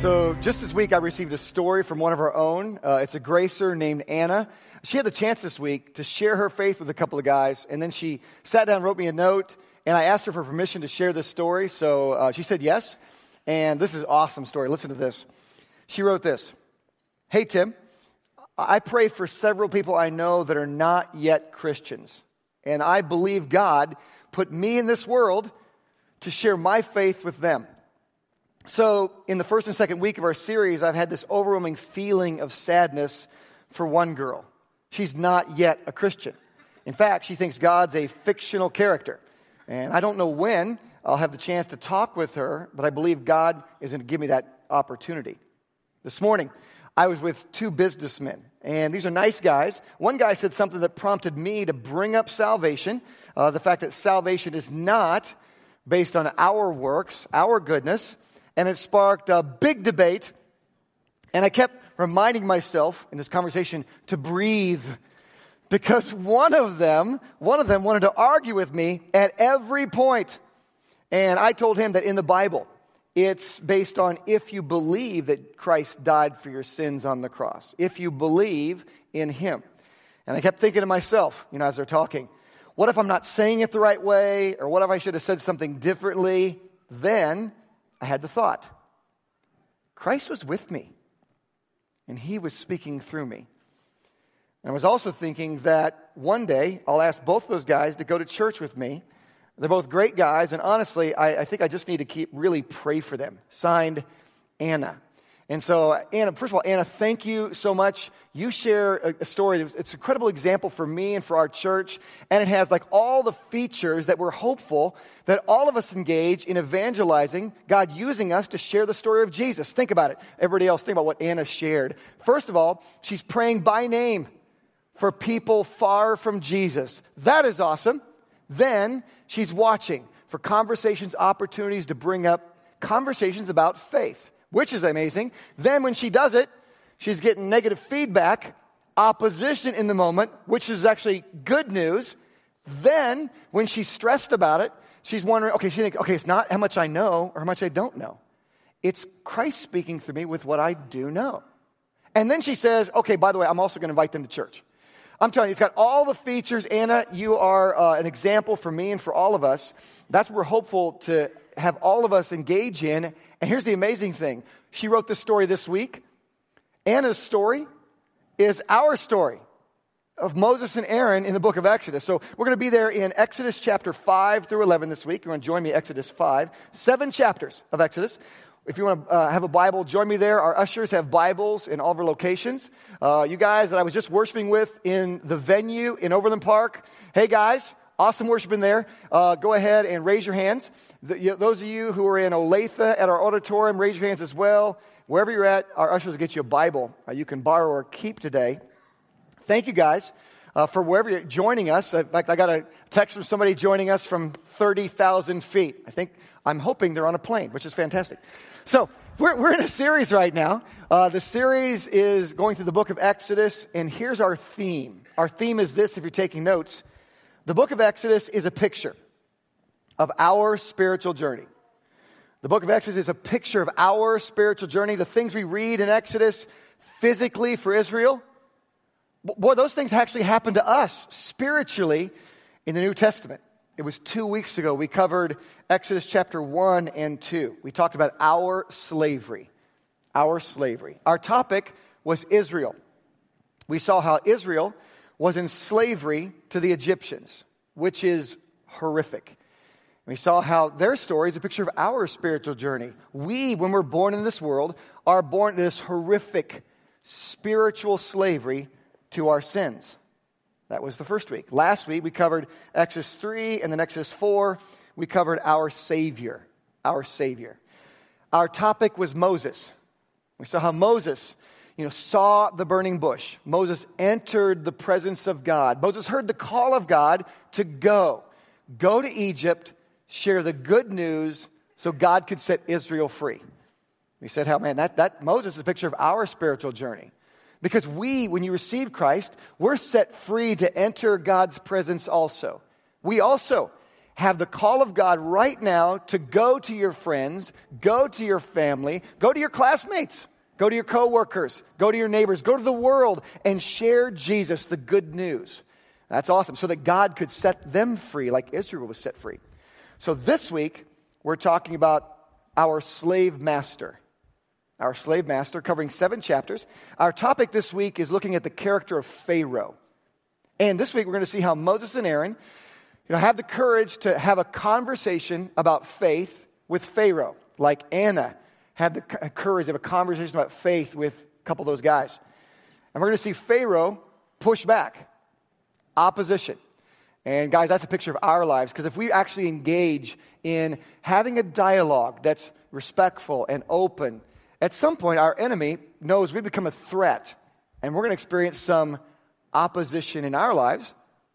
So, just this week, I received a story from one of our own. Uh, it's a gracer named Anna. She had the chance this week to share her faith with a couple of guys, and then she sat down and wrote me a note, and I asked her for permission to share this story. So, uh, she said yes, and this is an awesome story. Listen to this. She wrote this Hey, Tim, I pray for several people I know that are not yet Christians, and I believe God put me in this world to share my faith with them. So, in the first and second week of our series, I've had this overwhelming feeling of sadness for one girl. She's not yet a Christian. In fact, she thinks God's a fictional character. And I don't know when I'll have the chance to talk with her, but I believe God is going to give me that opportunity. This morning, I was with two businessmen, and these are nice guys. One guy said something that prompted me to bring up salvation uh, the fact that salvation is not based on our works, our goodness and it sparked a big debate. And I kept reminding myself in this conversation to breathe because one of them, one of them wanted to argue with me at every point. And I told him that in the Bible, it's based on if you believe that Christ died for your sins on the cross, if you believe in him. And I kept thinking to myself, you know, as they're talking, what if I'm not saying it the right way? Or what if I should have said something differently? Then I had the thought Christ was with me, and he was speaking through me. And I was also thinking that one day I'll ask both those guys to go to church with me. They're both great guys, and honestly, I, I think I just need to keep really pray for them. Signed, Anna. And so, Anna, first of all, Anna, thank you so much. You share a, a, story. It's an incredible example for me and for our church. And it has like all the features that we're hopeful that all of us engage in evangelizing, God using us to share the story of Jesus. Think about it. Everybody else, think about what Anna shared. First of all, she's praying by name for people far from Jesus. That is awesome. Then she's watching for conversations, opportunities to bring up conversations about faith which is amazing. Then when she does it, she's getting negative feedback, opposition in the moment, which is actually good news. Then when she's stressed about it, she's wondering, okay, she thinks, okay, it's not how much I know or how much I don't know. It's Christ speaking through me with what I do know. And then she says, okay, by the way, I'm also going to invite them to church. I'm telling you, it's got all the features. Anna, you are uh, an example for me and for all of us. That's what we're hopeful to have all of us engage in. And here's the amazing thing she wrote this story this week. Anna's story is our story of Moses and Aaron in the book of Exodus. So we're going to be there in Exodus chapter 5 through 11 this week. You're going to join me, Exodus 5. Seven chapters of Exodus. If you want to uh, have a Bible, join me there. Our ushers have Bibles in all of our locations. Uh, you guys that I was just worshiping with in the venue in Overland Park, hey guys, awesome worship in there. Uh, go ahead and raise your hands. The, you, those of you who are in Olathe at our auditorium, raise your hands as well. Wherever you're at, our ushers will get you a Bible uh, you can borrow or keep today. Thank you guys. Uh, for wherever you're joining us. In fact, I got a text from somebody joining us from 30,000 feet. I think, I'm hoping they're on a plane, which is fantastic. So, we're, we're in a series right now. Uh, the series is going through the book of Exodus, and here's our theme. Our theme is this if you're taking notes the book of Exodus is a picture of our spiritual journey. The book of Exodus is a picture of our spiritual journey. The things we read in Exodus physically for Israel, boy, those things actually happen to us spiritually in the New Testament. It was two weeks ago we covered Exodus chapter 1 and 2. We talked about our slavery. Our slavery. Our topic was Israel. We saw how Israel was in slavery to the Egyptians, which is horrific. We saw how their story is a picture of our spiritual journey. We, when we're born in this world, are born in this horrific spiritual slavery to our sins. That was the first week. Last week, we covered Exodus 3 and then Exodus 4. We covered our Savior. Our Savior. Our topic was Moses. We saw how Moses you know, saw the burning bush. Moses entered the presence of God. Moses heard the call of God to go. Go to Egypt, share the good news so God could set Israel free. We said, how, man, that, that Moses is a picture of our spiritual journey. Because we, when you receive Christ, we're set free to enter God's presence also. We also have the call of God right now to go to your friends, go to your family, go to your classmates, go to your coworkers, go to your neighbors, go to the world and share Jesus, the good news. That's awesome. So that God could set them free like Israel was set free. So this week, we're talking about our slave master our slave master, covering seven chapters. Our topic this week is looking at the character of Pharaoh. And this week we're going to see how Moses and Aaron you know, have the courage to have a conversation about faith with Pharaoh, like Anna had the courage of a conversation about faith with a couple of those guys. And we're going to see Pharaoh push back, opposition. And guys, that's a picture of our lives because if we actually engage in having a dialogue that's respectful and open at some point, our enemy knows we become a threat, and we're going to experience some opposition in our lives,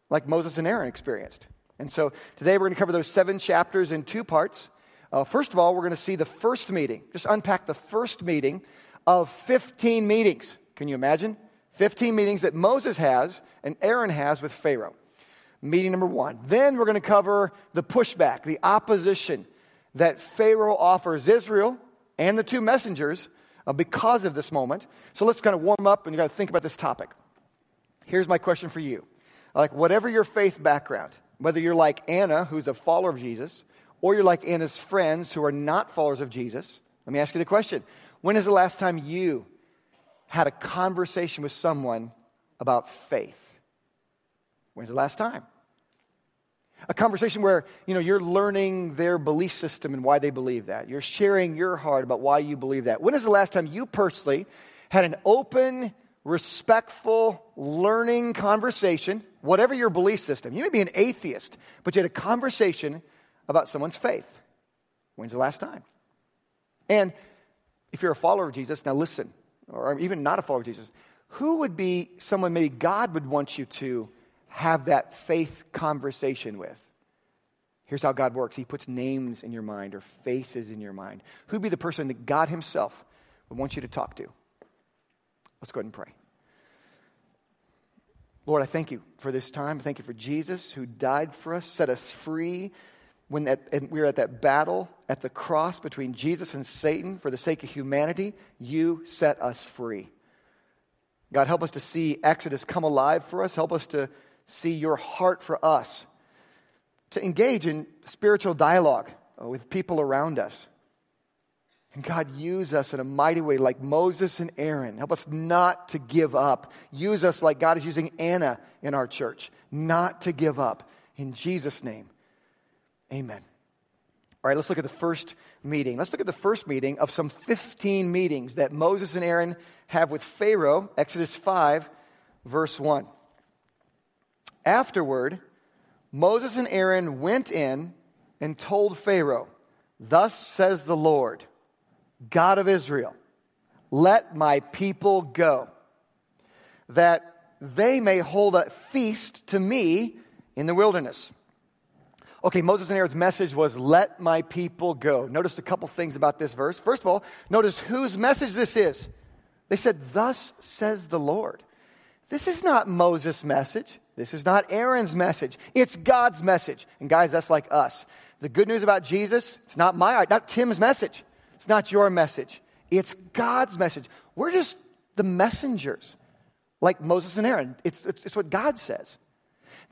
like Moses and Aaron experienced. And so today we're going to cover those seven chapters in two parts. Uh, first of all, we're going to see the first meeting, just unpack the first meeting of 15 meetings. Can you imagine? 15 meetings that Moses has and Aaron has with Pharaoh. Meeting number one. Then we're going to cover the pushback, the opposition that Pharaoh offers Israel and the two messengers uh, because of this moment. So let's kind of warm up and you got to think about this topic. Here's my question for you. Like, whatever your faith background, whether you're like Anna, who's a follower of Jesus, or you're like Anna's friends who are not followers of Jesus, let me ask you the question When is the last time you had a conversation with someone about faith? When's the last time? A conversation where, you know, you're learning their belief system and why they believe that. You're sharing your heart about why you believe that. When is the last time you personally had an open, respectful, learning conversation, whatever your belief system? You may be an atheist, but you had a conversation about someone's faith. When's the last time? And if you're a follower of Jesus, now listen, or even not a follower of Jesus, who would be someone maybe God would want you to have that faith conversation with. Here's how God works He puts names in your mind or faces in your mind. Who'd be the person that God Himself would want you to talk to? Let's go ahead and pray. Lord, I thank you for this time. Thank you for Jesus who died for us, set us free when that, we were at that battle at the cross between Jesus and Satan for the sake of humanity. You set us free. God, help us to see Exodus come alive for us. Help us to see your heart for us, to engage in spiritual dialogue uh, with people around us. And God, use us in a mighty way like Moses and Aaron. Help us not to give up. Use us like God is using Anna in our church, not to give up. In Jesus' name, amen. All right, let's look at the first meeting. Let's look at the first meeting of some 15 meetings that Moses and Aaron have with Pharaoh, Exodus 5, verse 1. Afterward, Moses and Aaron went in and told Pharaoh, Thus says the Lord, God of Israel, let my people go, that they may hold a feast to me in the wilderness. Okay, Moses and Aaron's message was, Let my people go. Notice a couple things about this verse. First of all, notice whose message this is. They said, Thus says the Lord. This is not Moses' message. This is not Aaron's message. It's God's message. And guys, that's like us. The good news about Jesus, it's not my, not Tim's message. It's not your message. It's God's message. We're just the messengers, like Moses and Aaron. It's, it's what God says.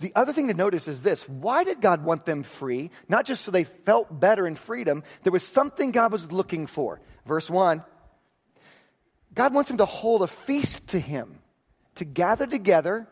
The other thing to notice is this why did God want them free? Not just so they felt better in freedom, there was something God was looking for. Verse 1 God wants them to hold a feast to Him, to gather together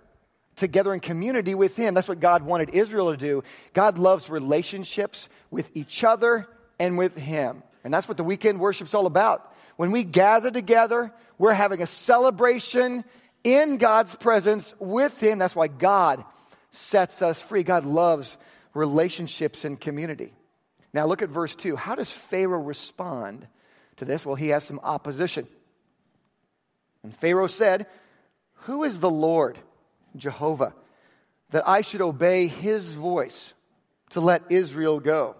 together in community with Him. That's what God wanted Israel to do. God loves relationships with each other and with Him. And that's what the weekend worship's all about. When we gather together, we're having a celebration in God's presence with Him. That's why God sets us free. God loves relationships and community. Now, look at verse 2. How does Pharaoh respond to this? Well, he has some opposition. And Pharaoh said, Who is the Lord, Jehovah, that I should obey his voice to let Israel go?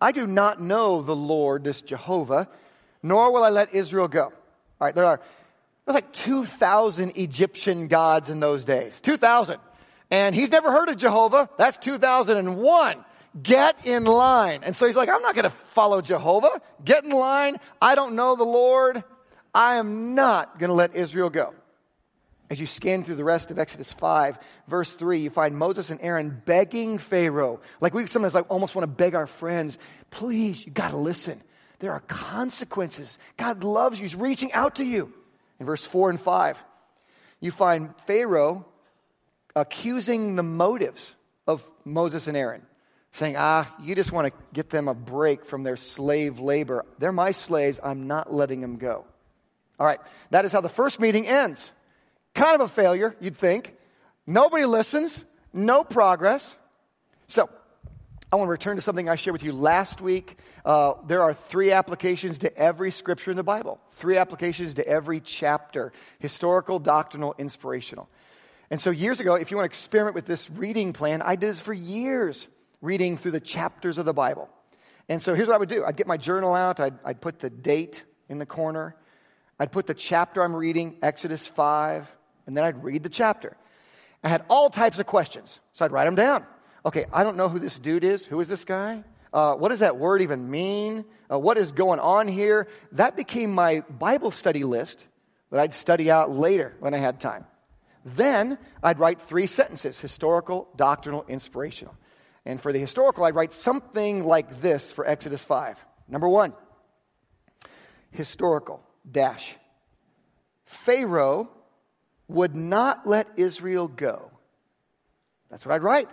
I do not know the Lord, this Jehovah, nor will I let Israel go. All right, there are there's like 2,000 Egyptian gods in those days. 2,000. And he's never heard of Jehovah. That's 2001. Get in line. And so he's like, I'm not going to follow Jehovah. Get in line. I don't know the Lord. I am not going to let Israel go. As you scan through the rest of Exodus 5, verse 3, you find Moses and Aaron begging Pharaoh. Like we sometimes like almost want to beg our friends, please, you got to listen. There are consequences. God loves you. He's reaching out to you. In verse 4 and 5, you find Pharaoh accusing the motives of Moses and Aaron, saying, Ah, you just want to get them a break from their slave labor. They're my slaves. I'm not letting them go. All right, that is how the first meeting ends. Kind of a failure, you'd think. Nobody listens, no progress. So, I want to return to something I shared with you last week. Uh, there are three applications to every scripture in the Bible, three applications to every chapter historical, doctrinal, inspirational. And so, years ago, if you want to experiment with this reading plan, I did this for years, reading through the chapters of the Bible. And so, here's what I would do I'd get my journal out, I'd, I'd put the date in the corner, I'd put the chapter I'm reading, Exodus 5, and then I'd read the chapter. I had all types of questions, so I'd write them down okay, I don't know who this dude is. Who is this guy? Uh, what does that word even mean? Uh, what is going on here? That became my Bible study list that I'd study out later when I had time. Then I'd write three sentences historical, doctrinal, inspirational. And for the historical, I'd write something like this for Exodus 5. Number one, historical, dash. Pharaoh would not let Israel go. That's what I'd write.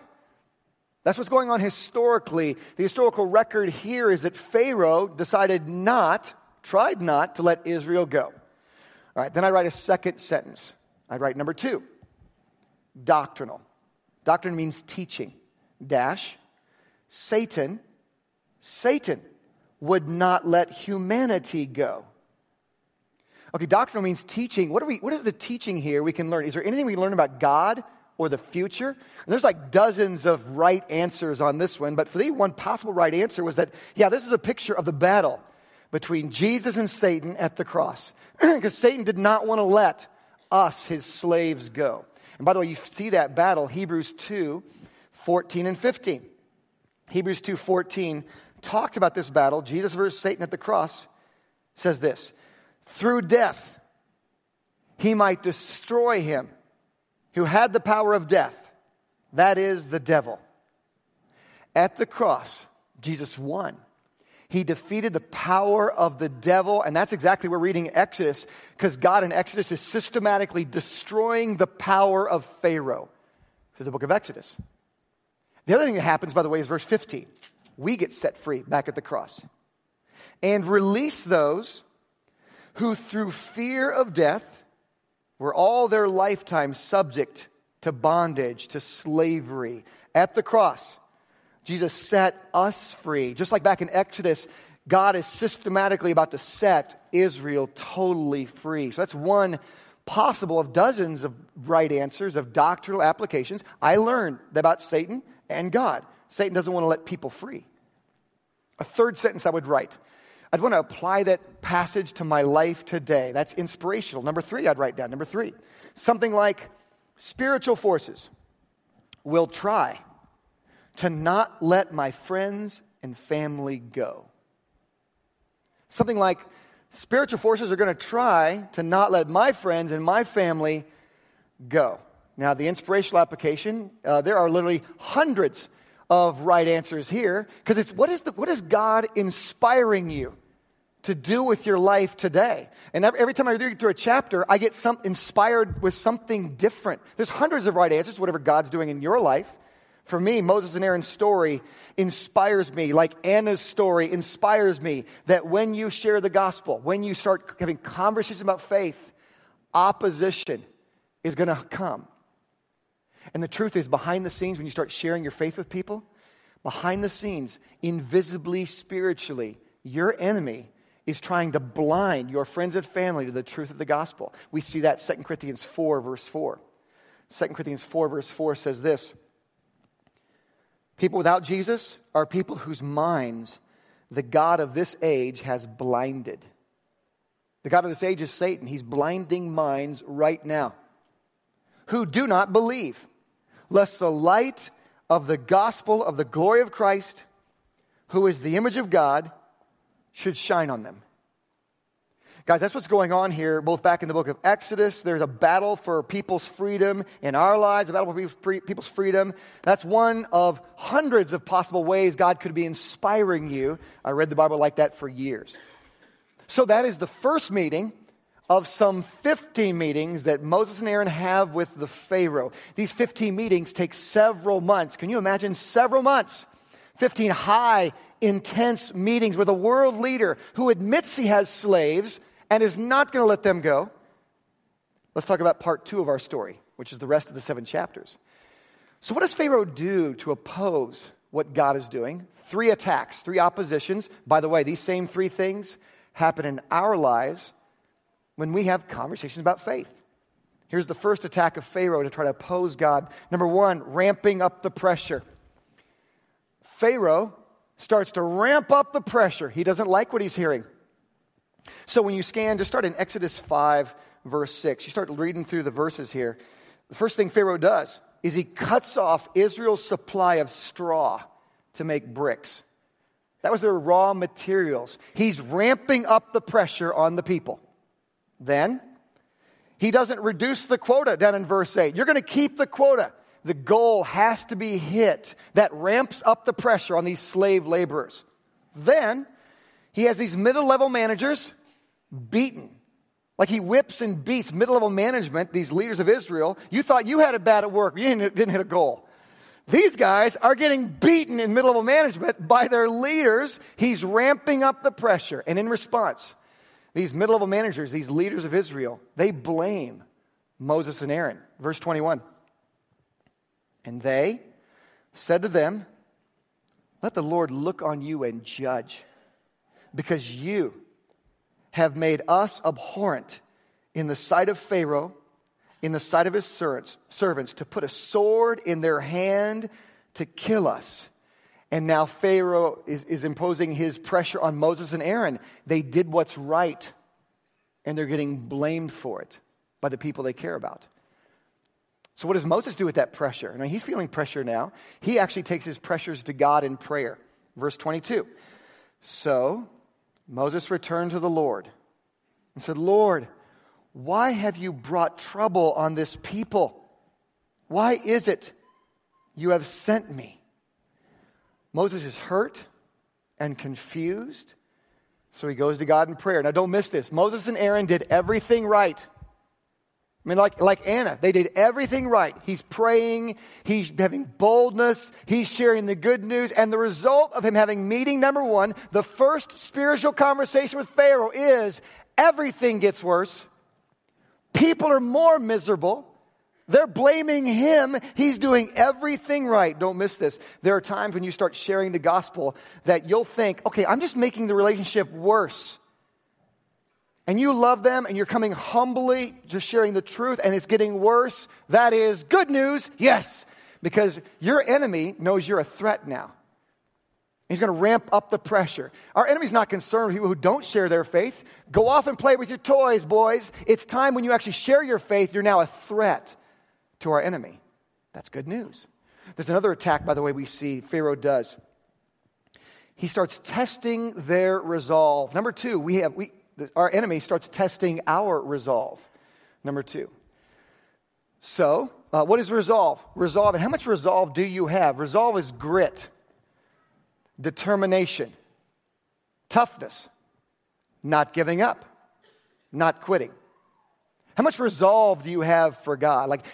That's what's going on historically. The historical record here is that Pharaoh decided not, tried not to let Israel go. All right, then I write a second sentence. I write number two doctrinal. Doctrine means teaching. Dash. Satan, Satan would not let humanity go. Okay, doctrinal means teaching. What, are we, what is the teaching here we can learn? Is there anything we can learn about God or the future? And there's like dozens of right answers on this one, but for the one possible right answer was that, yeah, this is a picture of the battle between Jesus and Satan at the cross. Because Satan did not want to let us, his slaves, go. And by the way, you see that battle, Hebrews 2 14 and 15. Hebrews 2 14 talks about this battle. Jesus versus Satan at the cross says this through death, he might destroy him who had the power of death, that is the devil. At the cross, Jesus won. He defeated the power of the devil, and that's exactly what we're reading Exodus, because God in Exodus is systematically destroying the power of Pharaoh through the book of Exodus. The other thing that happens, by the way, is verse 15. We get set free back at the cross and release those who, through fear of death, were all their lifetime subject to bondage, to slavery. At the cross, Jesus set us free. Just like back in Exodus, God is systematically about to set Israel totally free. So that's one possible of dozens of right answers, of doctrinal applications. I learned about Satan and God. Satan doesn't want to let people free. A third sentence I would write I'd want to apply that passage to my life today. That's inspirational. Number three, I'd write down. Number three, something like spiritual forces will try to not let my friends and family go. Something like spiritual forces are going to try to not let my friends and my family go. Now, the inspirational application, uh, there are literally hundreds of right answers here because it's what is, the, what is God inspiring you to do with your life today. And every time I read through a chapter, I get some, inspired with something different. There's hundreds of right answers, whatever God's doing in your life. For me, Moses and Aaron's story inspires me, like Anna's story inspires me, that when you share the gospel, when you start having conversations about faith, opposition is going to come. And the truth is, behind the scenes, when you start sharing your faith with people, behind the scenes, invisibly, spiritually, your enemy is trying to blind your friends and family to the truth of the gospel. We see that 2 Corinthians 4, verse 4. 2 Corinthians 4, verse 4 says this People without Jesus are people whose minds the God of this age has blinded. The God of this age is Satan. He's blinding minds right now who do not believe, lest the light of the gospel of the glory of Christ, who is the image of God, should shine on them. Guys, that's what's going on here, both back in the book of Exodus. There's a battle for people's freedom in our lives, a battle for people's freedom. That's one of hundreds of possible ways God could be inspiring you. I read the Bible like that for years. So that is the first meeting of some 15 meetings that Moses and Aaron have with the Pharaoh. These 15 meetings take several months. Can you imagine several months? 15 high, intense meetings with a world leader who admits he has slaves and is not going to let them go. Let's talk about part two of our story, which is the rest of the seven chapters. So, what does Pharaoh do to oppose what God is doing? Three attacks, three oppositions. By the way, these same three things happen in our lives when we have conversations about faith. Here's the first attack of Pharaoh to try to oppose God. Number one, ramping up the pressure. Pharaoh starts to ramp up the pressure. He doesn't like what he's hearing. So when you scan, just start in Exodus 5, verse 6. You start reading through the verses here. The first thing Pharaoh does is he cuts off Israel's supply of straw to make bricks. That was their raw materials. He's ramping up the pressure on the people. Then, he doesn't reduce the quota down in verse 8. You're going to keep the quota. The goal has to be hit. That ramps up the pressure on these slave laborers. Then, he has these middle level managers beaten. Like he whips and beats middle level management, these leaders of Israel. You thought you had it bad at work, you didn't, didn't hit a goal. These guys are getting beaten in middle level management by their leaders. He's ramping up the pressure. And in response, these middle level managers, these leaders of Israel, they blame Moses and Aaron. Verse 21. And they said to them, Let the Lord look on you and judge because you have made us abhorrent in the sight of Pharaoh, in the sight of his servants, to put a sword in their hand to kill us. And now Pharaoh is, is imposing his pressure on Moses and Aaron. They did what's right, and they're getting blamed for it by the people they care about. So, what does Moses do with that pressure? Now, he's feeling pressure now. He actually takes his pressures to God in prayer. Verse 22. So Moses returned to the Lord and said, Lord, why have you brought trouble on this people? Why is it you have sent me? Moses is hurt and confused, so he goes to God in prayer. Now, don't miss this. Moses and Aaron did everything right. I mean, like, like Anna, they did everything right. He's praying, he's having boldness, he's sharing the good news. And the result of him having meeting number one, the first spiritual conversation with Pharaoh is everything gets worse. People are more miserable. They're blaming him. He's doing everything right. Don't miss this. There are times when you start sharing the gospel that you'll think, okay, I'm just making the relationship worse and you love them and you're coming humbly, just sharing the truth, and it's getting worse, that is good news, yes, because your enemy knows you're a threat now. He's going to ramp up the pressure. Our enemy's not concerned with people who don't share their faith. Go off and play with your toys, boys. It's time when you actually share your faith, you're now a threat to our enemy. That's good news. There's another attack, by the way, we see Pharaoh does. He starts testing their resolve. Number two, we have, we, our enemy starts testing our resolve. Number two. So, uh, what is resolve? Resolve, and how much resolve do you have? Resolve is grit, determination, toughness, not giving up, not quitting. How much resolve do you have for God? Like,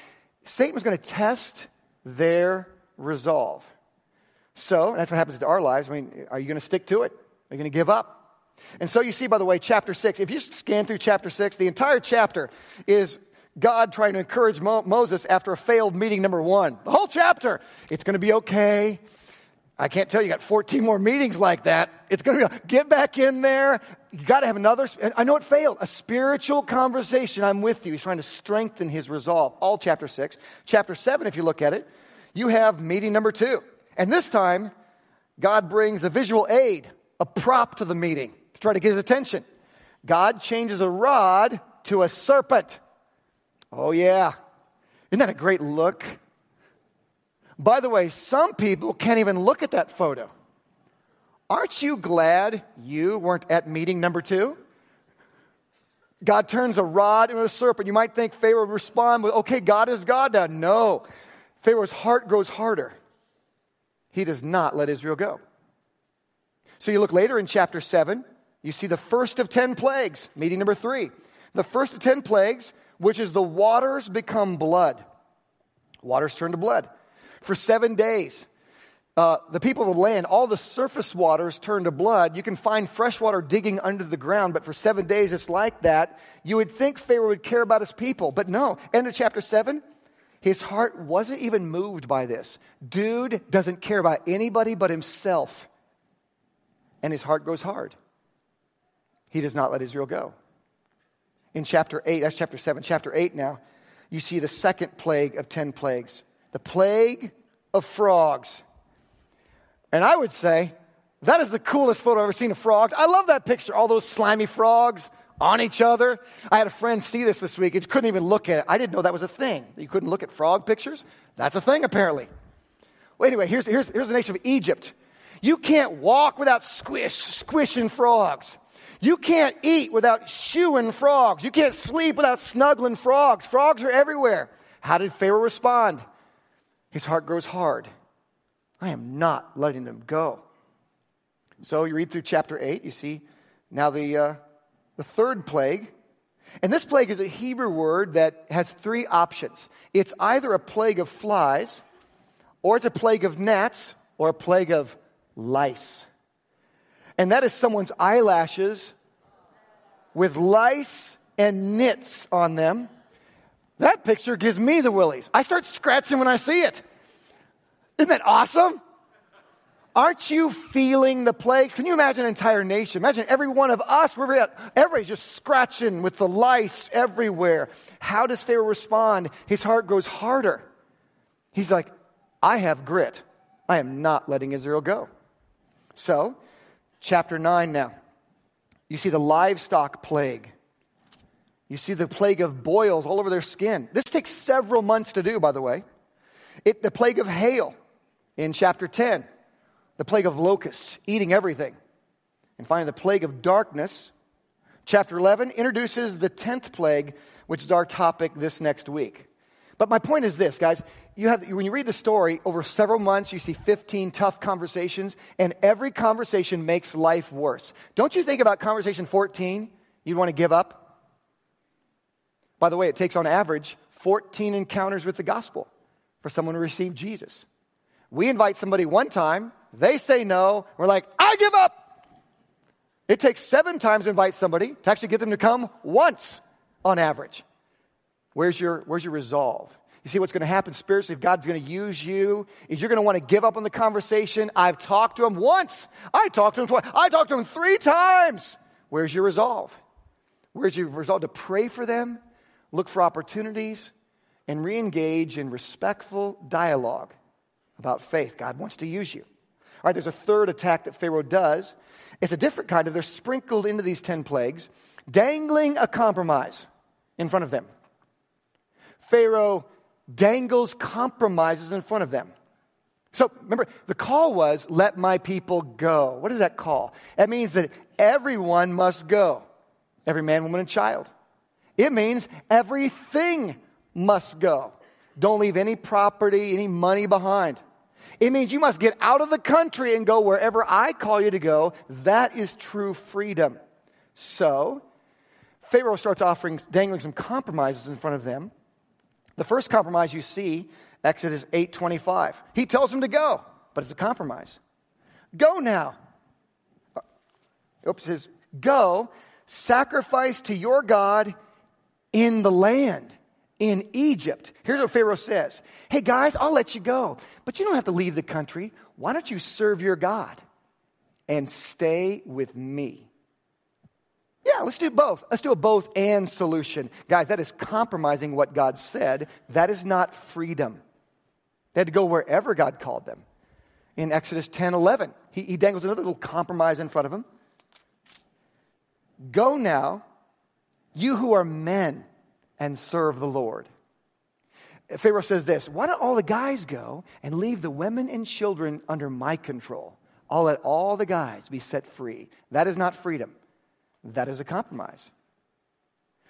Satan was going to test their resolve. So, that's what happens to our lives. I mean, are you going to stick to it? Are you going to give up? And so you see, by the way, chapter 6, if you scan through chapter 6, the entire chapter is God trying to encourage Mo- Moses after a failed meeting number one. The whole chapter, it's going to be okay. I can't tell you, you got 14 more meetings like that. It's going to be, get back in there. You got to have another, I know it failed. A spiritual conversation. I'm with you. He's trying to strengthen his resolve. All chapter six. Chapter seven, if you look at it, you have meeting number two. And this time, God brings a visual aid, a prop to the meeting to try to get his attention. God changes a rod to a serpent. Oh, yeah. Isn't that a great look? By the way, some people can't even look at that photo. Aren't you glad you weren't at meeting number two? God turns a rod into a serpent. You might think Pharaoh would respond with, okay, God is God now. No. Pharaoh's heart grows harder. He does not let Israel go. So you look later in chapter 7, you see the first of 10 plagues, meeting number three. The first of 10 plagues, which is the waters become blood. Waters turn to blood. For seven days, uh, the people of the land, all the surface waters turn to blood. You can find fresh water digging under the ground, but for seven days it's like that. You would think Pharaoh would care about his people, but no. End of chapter 7, his heart wasn't even moved by this. Dude doesn't care about anybody but himself. And his heart goes hard. He does not let Israel go. In chapter 8, that's chapter 7, chapter 8 now, you see the second plague of 10 plagues the plague of frogs. And I would say that is the coolest photo I've ever seen of frogs. I love that picture, all those slimy frogs on each other. I had a friend see this this week. He couldn't even look at it. I didn't know that was a thing. You couldn't look at frog pictures. That's a thing, apparently. Well, anyway, here's, here's, here's the nation of Egypt. You can't walk without squish, squishing frogs. You can't eat without shooing frogs. You can't sleep without snuggling frogs. Frogs are everywhere. How did Pharaoh respond? His heart grows hard. I am not letting them go. So you read through chapter 8, you see now the, uh, the third plague. And this plague is a Hebrew word that has three options it's either a plague of flies, or it's a plague of gnats, or a plague of lice. And that is someone's eyelashes with lice and nits on them that picture gives me the willies. I start scratching when I see it. Isn't that awesome? Aren't you feeling the plagues? Can you imagine an entire nation? Imagine every one of us, we're at, everybody's just scratching with the lice everywhere. How does Pharaoh respond? His heart grows harder. He's like, I have grit. I am not letting Israel go. So, chapter 9 now. You see the livestock plague. You see the plague of boils all over their skin. This takes several months to do, by the way. It, the plague of hail in chapter 10, the plague of locusts eating everything. And finally, the plague of darkness. Chapter 11 introduces the 10th plague, which is our topic this next week. But my point is this, guys. You have, when you read the story over several months, you see 15 tough conversations, and every conversation makes life worse. Don't you think about conversation 14? You'd want to give up? By the way, it takes on average 14 encounters with the gospel for someone to receive Jesus. We invite somebody one time, they say no, we're like, I give up. It takes seven times to invite somebody to actually get them to come once on average. Where's your, where's your resolve? You see what's going to happen spiritually if God's going to use you is you're going to want to give up on the conversation. I've talked to him once. I talked to him twice. I talked to him three times. Where's your resolve? Where's your resolve to pray for them look for opportunities, and re engage in respectful dialogue about faith. God wants to use you. All right, there's a third attack that Pharaoh does. It's a different kind of, they're sprinkled into these 10 plagues, dangling a compromise in front of them. Pharaoh dangles compromises in front of them. So remember, the call was, let my people go. What does that call? That means that everyone must go every man, woman, and child. It means everything must go. Don't leave any property, any money behind. It means you must get out of the country and go wherever I call you to go. That is true freedom. So, Pharaoh starts offering, dangling some compromises in front of them. The first compromise you see, Exodus 8:25. He tells them to go, but it's a compromise. Go now. Uh, oops, says, go, sacrifice to your God in the land, in Egypt. Here's what Pharaoh says Hey guys, I'll let you go, but you don't have to leave the country. why don't you serve your God and stay with me? Yeah, let's do both. Let's do a both and solution. Guys, that is compromising what God said. That is not freedom. They had to go wherever God called them. In Exodus 10 11, he, he dangles another little compromise in front of them. Go now, you who are men, and serve the Lord. Pharaoh says this Why don't all the guys go and leave the women and children under my control? I'll let all the guys be set free. That is not freedom. That is a compromise.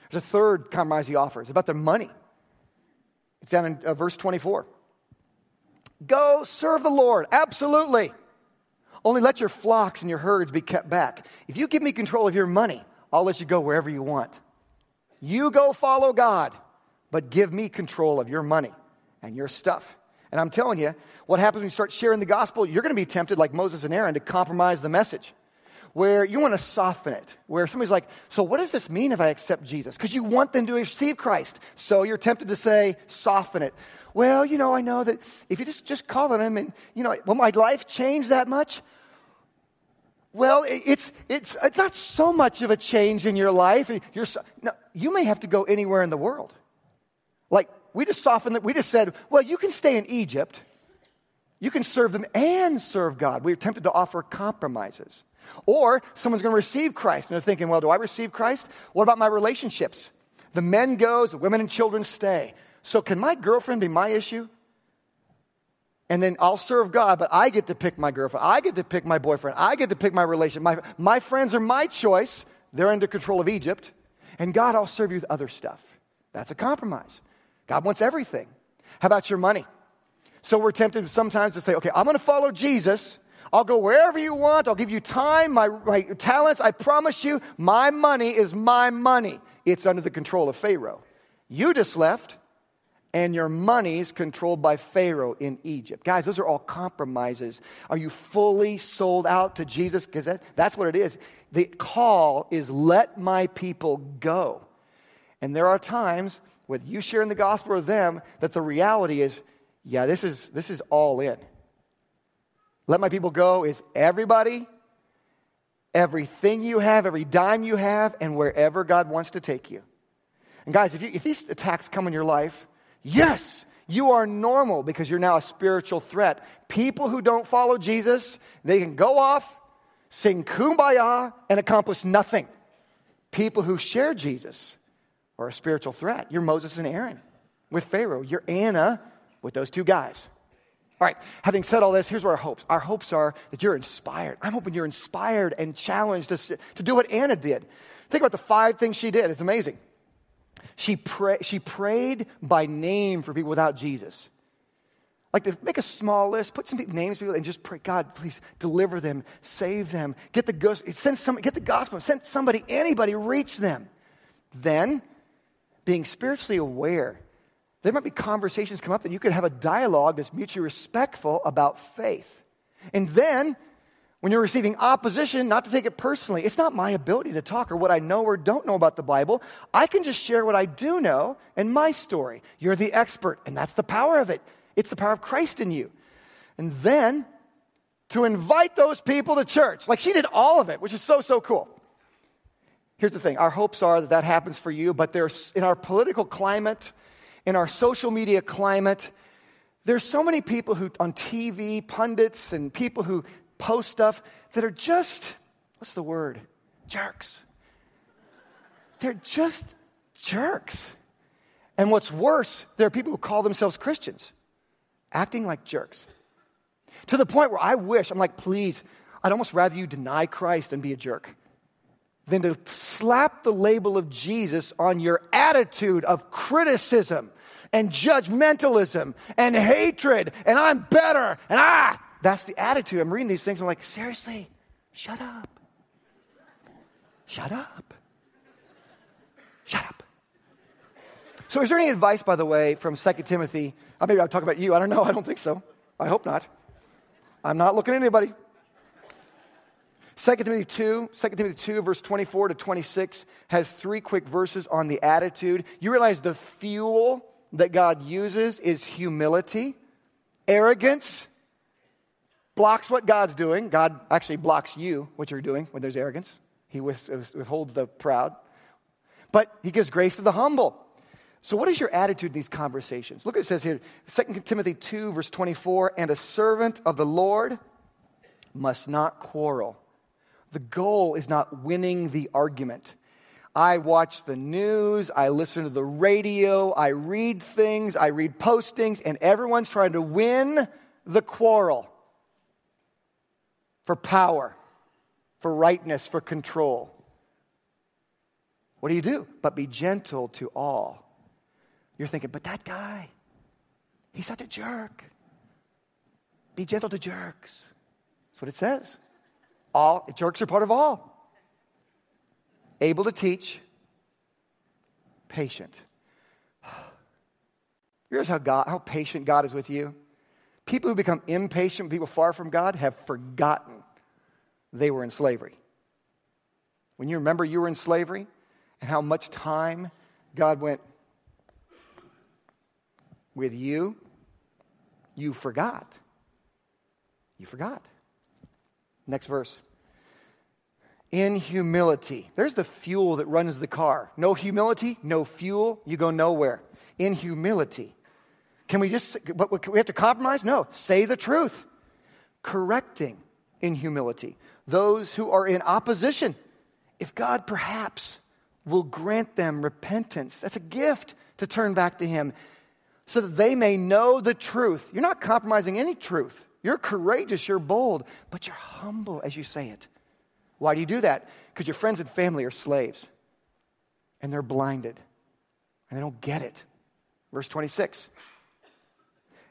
There's a third compromise he offers about their money. It's down in uh, verse 24. Go serve the Lord. Absolutely. Only let your flocks and your herds be kept back. If you give me control of your money, I'll let you go wherever you want. You go follow God, but give me control of your money and your stuff. And I'm telling you, what happens when you start sharing the gospel, you're going to be tempted, like Moses and Aaron, to compromise the message where you want to soften it, where somebody's like, So, what does this mean if I accept Jesus? Because you want them to receive Christ. So, you're tempted to say, Soften it. Well, you know, I know that if you just, just call on him and, you know, will my life change that much? Well, it's, it's, it's not so much of a change in your life. You're so, no, you may have to go anywhere in the world. Like, we just softened that. We just said, well, you can stay in Egypt. You can serve them and serve God. We are tempted to offer compromises. Or someone's going to receive Christ and they're thinking, well, do I receive Christ? What about my relationships? The men goes, the women and children stay. So can my girlfriend be my issue? And then I'll serve God, but I get to pick my girlfriend. I get to pick my boyfriend. I get to pick my relation. My, my friends are my choice. They're under control of Egypt. And God, I'll serve you with other stuff. That's a compromise. God wants everything. How about your money? So we're tempted sometimes to say, okay, I'm going to follow Jesus, I'll go wherever you want. I'll give you time, my, my talents. I promise you, my money is my money. It's under the control of Pharaoh. You just left, and your money's controlled by Pharaoh in Egypt. Guys, those are all compromises. Are you fully sold out to Jesus? Because that, that's what it is. The call is let my people go. And there are times with you sharing the gospel with them that the reality is, yeah, this is, this is all in. Let my people go is everybody, everything you have, every dime you have, and wherever God wants to take you. And guys, if, you, if these attacks come in your life, yes, you are normal because you're now a spiritual threat. People who don't follow Jesus, they can go off, sing kumbaya, and accomplish nothing. People who share Jesus are a spiritual threat. You're Moses and Aaron with Pharaoh. You're Anna with those two guys. All right, having said all this, here's what our hopes. Our hopes are that you're inspired. I'm hoping you're inspired and challenged to, to do what Anna did. Think about the five things she did. It's amazing. She, pray, she prayed by name for people without Jesus. Like to make a small list, put some names, people, and just pray, God, please deliver them, save them, get the gospel, send some, get the gospel, send somebody, anybody, reach them. Then, being spiritually aware there might be conversations come up that you could have a dialogue that's mutually respectful about faith. And then, when you're receiving opposition, not to take it personally. It's not my ability to talk or what I know or don't know about the Bible. I can just share what I do know and my story. You're the expert, and that's the power of it. It's the power of Christ in you. And then to invite those people to church. Like she did all of it, which is so, so cool. Here's the thing our hopes are that that happens for you, but there's in our political climate, in our social media climate, there's so many people who on TV, pundits, and people who post stuff that are just, what's the word? Jerks. They're just jerks. And what's worse, there are people who call themselves Christians, acting like jerks. To the point where I wish, I'm like, please, I'd almost rather you deny Christ and be a jerk than to slap the label of Jesus on your attitude of criticism and judgmentalism and hatred and I'm better and ah, that's the attitude. I'm reading these things. I'm like, seriously, shut up. Shut up. Shut up. So, is there any advice, by the way, from 2 Timothy? Uh, maybe I'll talk about you. I don't know. I don't think so. I hope not. I'm not looking at anybody. 2 Timothy 2, 2 Timothy 2, verse 24 to 26 has three quick verses on the attitude. You realize the fuel that God uses is humility, arrogance, blocks what God's doing. God actually blocks you, what you're doing when there's arrogance. He withholds the proud. But he gives grace to the humble. So, what is your attitude in these conversations? Look what it says here 2 Timothy 2, verse 24 and a servant of the Lord must not quarrel. The goal is not winning the argument. I watch the news, I listen to the radio, I read things, I read postings, and everyone's trying to win the quarrel for power, for rightness, for control. What do you do? But be gentle to all. You're thinking, but that guy, he's such a jerk. Be gentle to jerks. That's what it says. All jerks are part of all. Able to teach, patient. Here's how God, how patient God is with you. People who become impatient, people far from God, have forgotten they were in slavery. When you remember you were in slavery and how much time God went with you, you forgot. You forgot. Next verse. In humility. There's the fuel that runs the car. No humility, no fuel, you go nowhere. In humility. Can we just, what, we have to compromise? No. Say the truth. Correcting in humility. Those who are in opposition. If God perhaps will grant them repentance, that's a gift to turn back to Him so that they may know the truth. You're not compromising any truth. You're courageous, you're bold, but you're humble as you say it. Why do you do that? Because your friends and family are slaves and they're blinded and they don't get it. Verse 26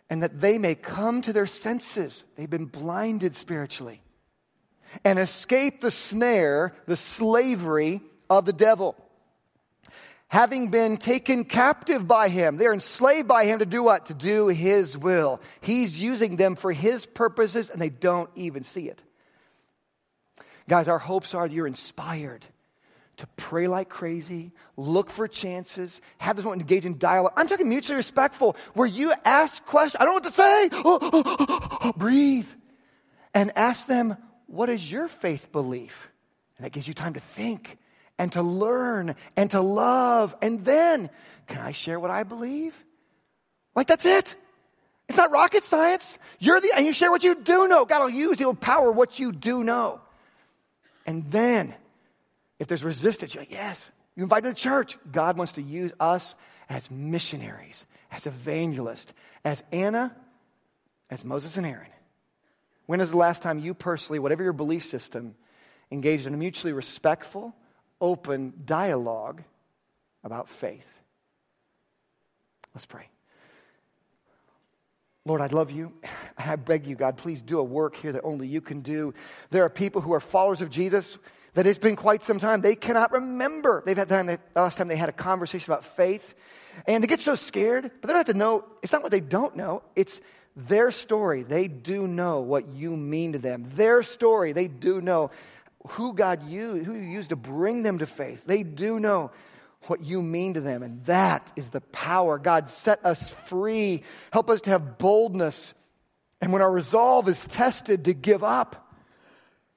and that they may come to their senses. They've been blinded spiritually and escape the snare, the slavery of the devil. Having been taken captive by him, they're enslaved by him to do what? To do his will. He's using them for his purposes and they don't even see it. Guys, our hopes are you're inspired to pray like crazy, look for chances, have this one engage in dialogue. I'm talking mutually respectful, where you ask questions. I don't know what to say. Oh, oh, oh, oh, oh, breathe. And ask them, what is your faith belief? And that gives you time to think and to learn and to love. And then, can I share what I believe? Like, that's it. It's not rocket science. You're the, and you share what you do know. God will use, He'll power what you do know. And then, if there's resistance, you're like, yes, you invite to the church. God wants to use us as missionaries, as evangelists, as Anna, as Moses and Aaron. When is the last time you personally, whatever your belief system, engaged in a mutually respectful, open dialogue about faith? Let's pray. Lord, I love you. I beg you, God, please do a work here that only you can do. There are people who are followers of Jesus that it's been quite some time. They cannot remember. They've had time, the last time they had a conversation about faith. And they get so scared, but they don't have to know. It's not what they don't know, it's their story. They do know what you mean to them. Their story, they do know who God used, who you used to bring them to faith. They do know what you mean to them. And that is the power. God set us free. Help us to have boldness. And when our resolve is tested to give up,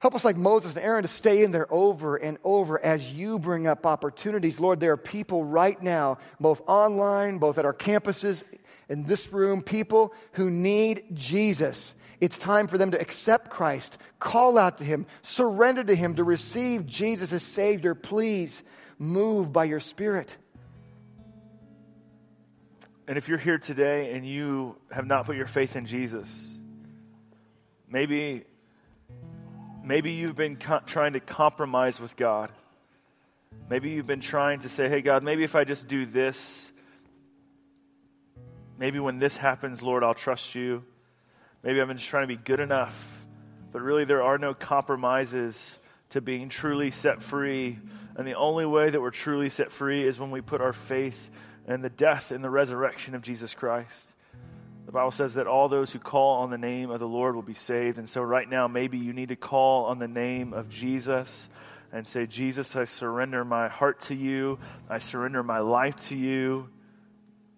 Help us, like Moses and Aaron, to stay in there over and over as you bring up opportunities. Lord, there are people right now, both online, both at our campuses, in this room, people who need Jesus. It's time for them to accept Christ, call out to Him, surrender to Him, to receive Jesus as Savior. Please move by your Spirit. And if you're here today and you have not put your faith in Jesus, maybe Maybe you've been co- trying to compromise with God. Maybe you've been trying to say, hey, God, maybe if I just do this, maybe when this happens, Lord, I'll trust you. Maybe I've been just trying to be good enough. But really, there are no compromises to being truly set free. And the only way that we're truly set free is when we put our faith in the death and the resurrection of Jesus Christ. The Bible says that all those who call on the name of the Lord will be saved. And so, right now, maybe you need to call on the name of Jesus and say, Jesus, I surrender my heart to you. I surrender my life to you.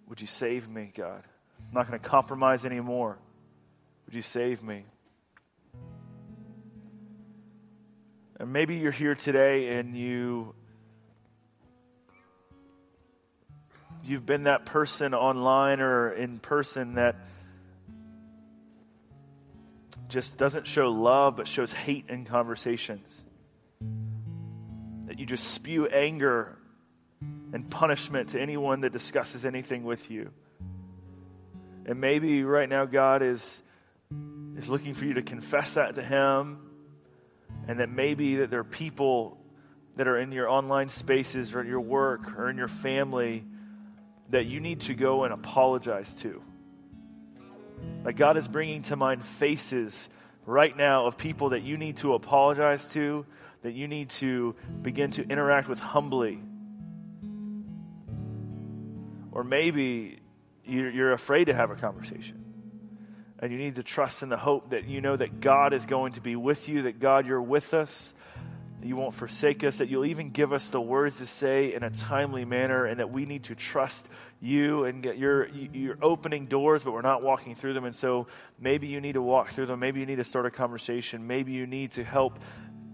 Would you save me, God? I'm not going to compromise anymore. Would you save me? And maybe you're here today and you you've been that person online or in person that just doesn't show love but shows hate in conversations. That you just spew anger and punishment to anyone that discusses anything with you. And maybe right now God is is looking for you to confess that to him and that maybe that there are people that are in your online spaces or in your work or in your family that you need to go and apologize to. Like God is bringing to mind faces right now of people that you need to apologize to, that you need to begin to interact with humbly. Or maybe you're afraid to have a conversation. And you need to trust in the hope that you know that God is going to be with you, that God, you're with us, that you won't forsake us, that you'll even give us the words to say in a timely manner, and that we need to trust you and get your you're opening doors, but we're not walking through them. And so maybe you need to walk through them. Maybe you need to start a conversation. Maybe you need to help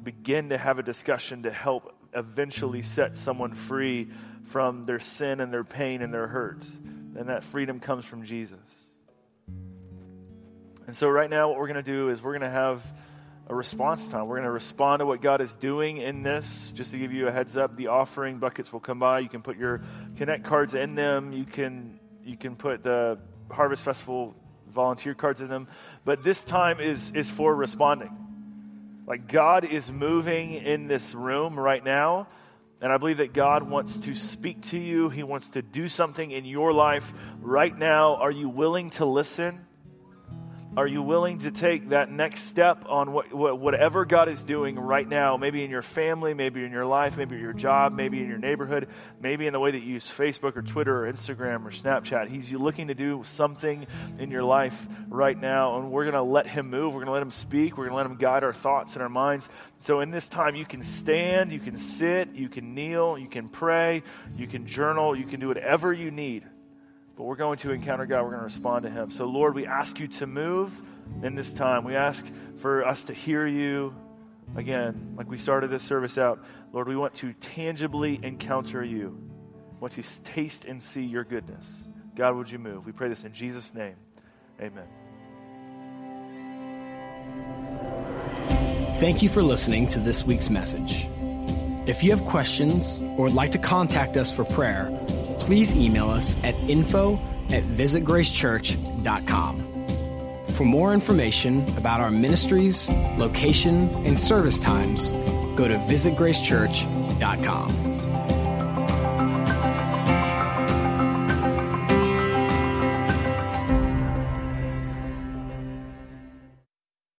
begin to have a discussion to help eventually set someone free from their sin and their pain and their hurt. And that freedom comes from Jesus. And so, right now, what we're going to do is we're going to have a response time. We're going to respond to what God is doing in this. Just to give you a heads up, the offering buckets will come by. You can put your connect cards in them. You can you can put the Harvest Festival volunteer cards in them. But this time is is for responding. Like God is moving in this room right now. And I believe that God wants to speak to you. He wants to do something in your life right now. Are you willing to listen? Are you willing to take that next step on what, what, whatever God is doing right now? Maybe in your family, maybe in your life, maybe your job, maybe in your neighborhood, maybe in the way that you use Facebook or Twitter or Instagram or Snapchat. He's looking to do something in your life right now, and we're going to let Him move. We're going to let Him speak. We're going to let Him guide our thoughts and our minds. So, in this time, you can stand, you can sit, you can kneel, you can pray, you can journal, you can do whatever you need but we're going to encounter God. We're going to respond to Him. So, Lord, we ask you to move in this time. We ask for us to hear you. Again, like we started this service out, Lord, we want to tangibly encounter you. We want to taste and see your goodness. God, would you move? We pray this in Jesus' name. Amen. Thank you for listening to this week's message. If you have questions or would like to contact us for prayer, please email us at info at visitgracechurch.com. For more information about our ministries, location, and service times, go to visitgracechurch.com.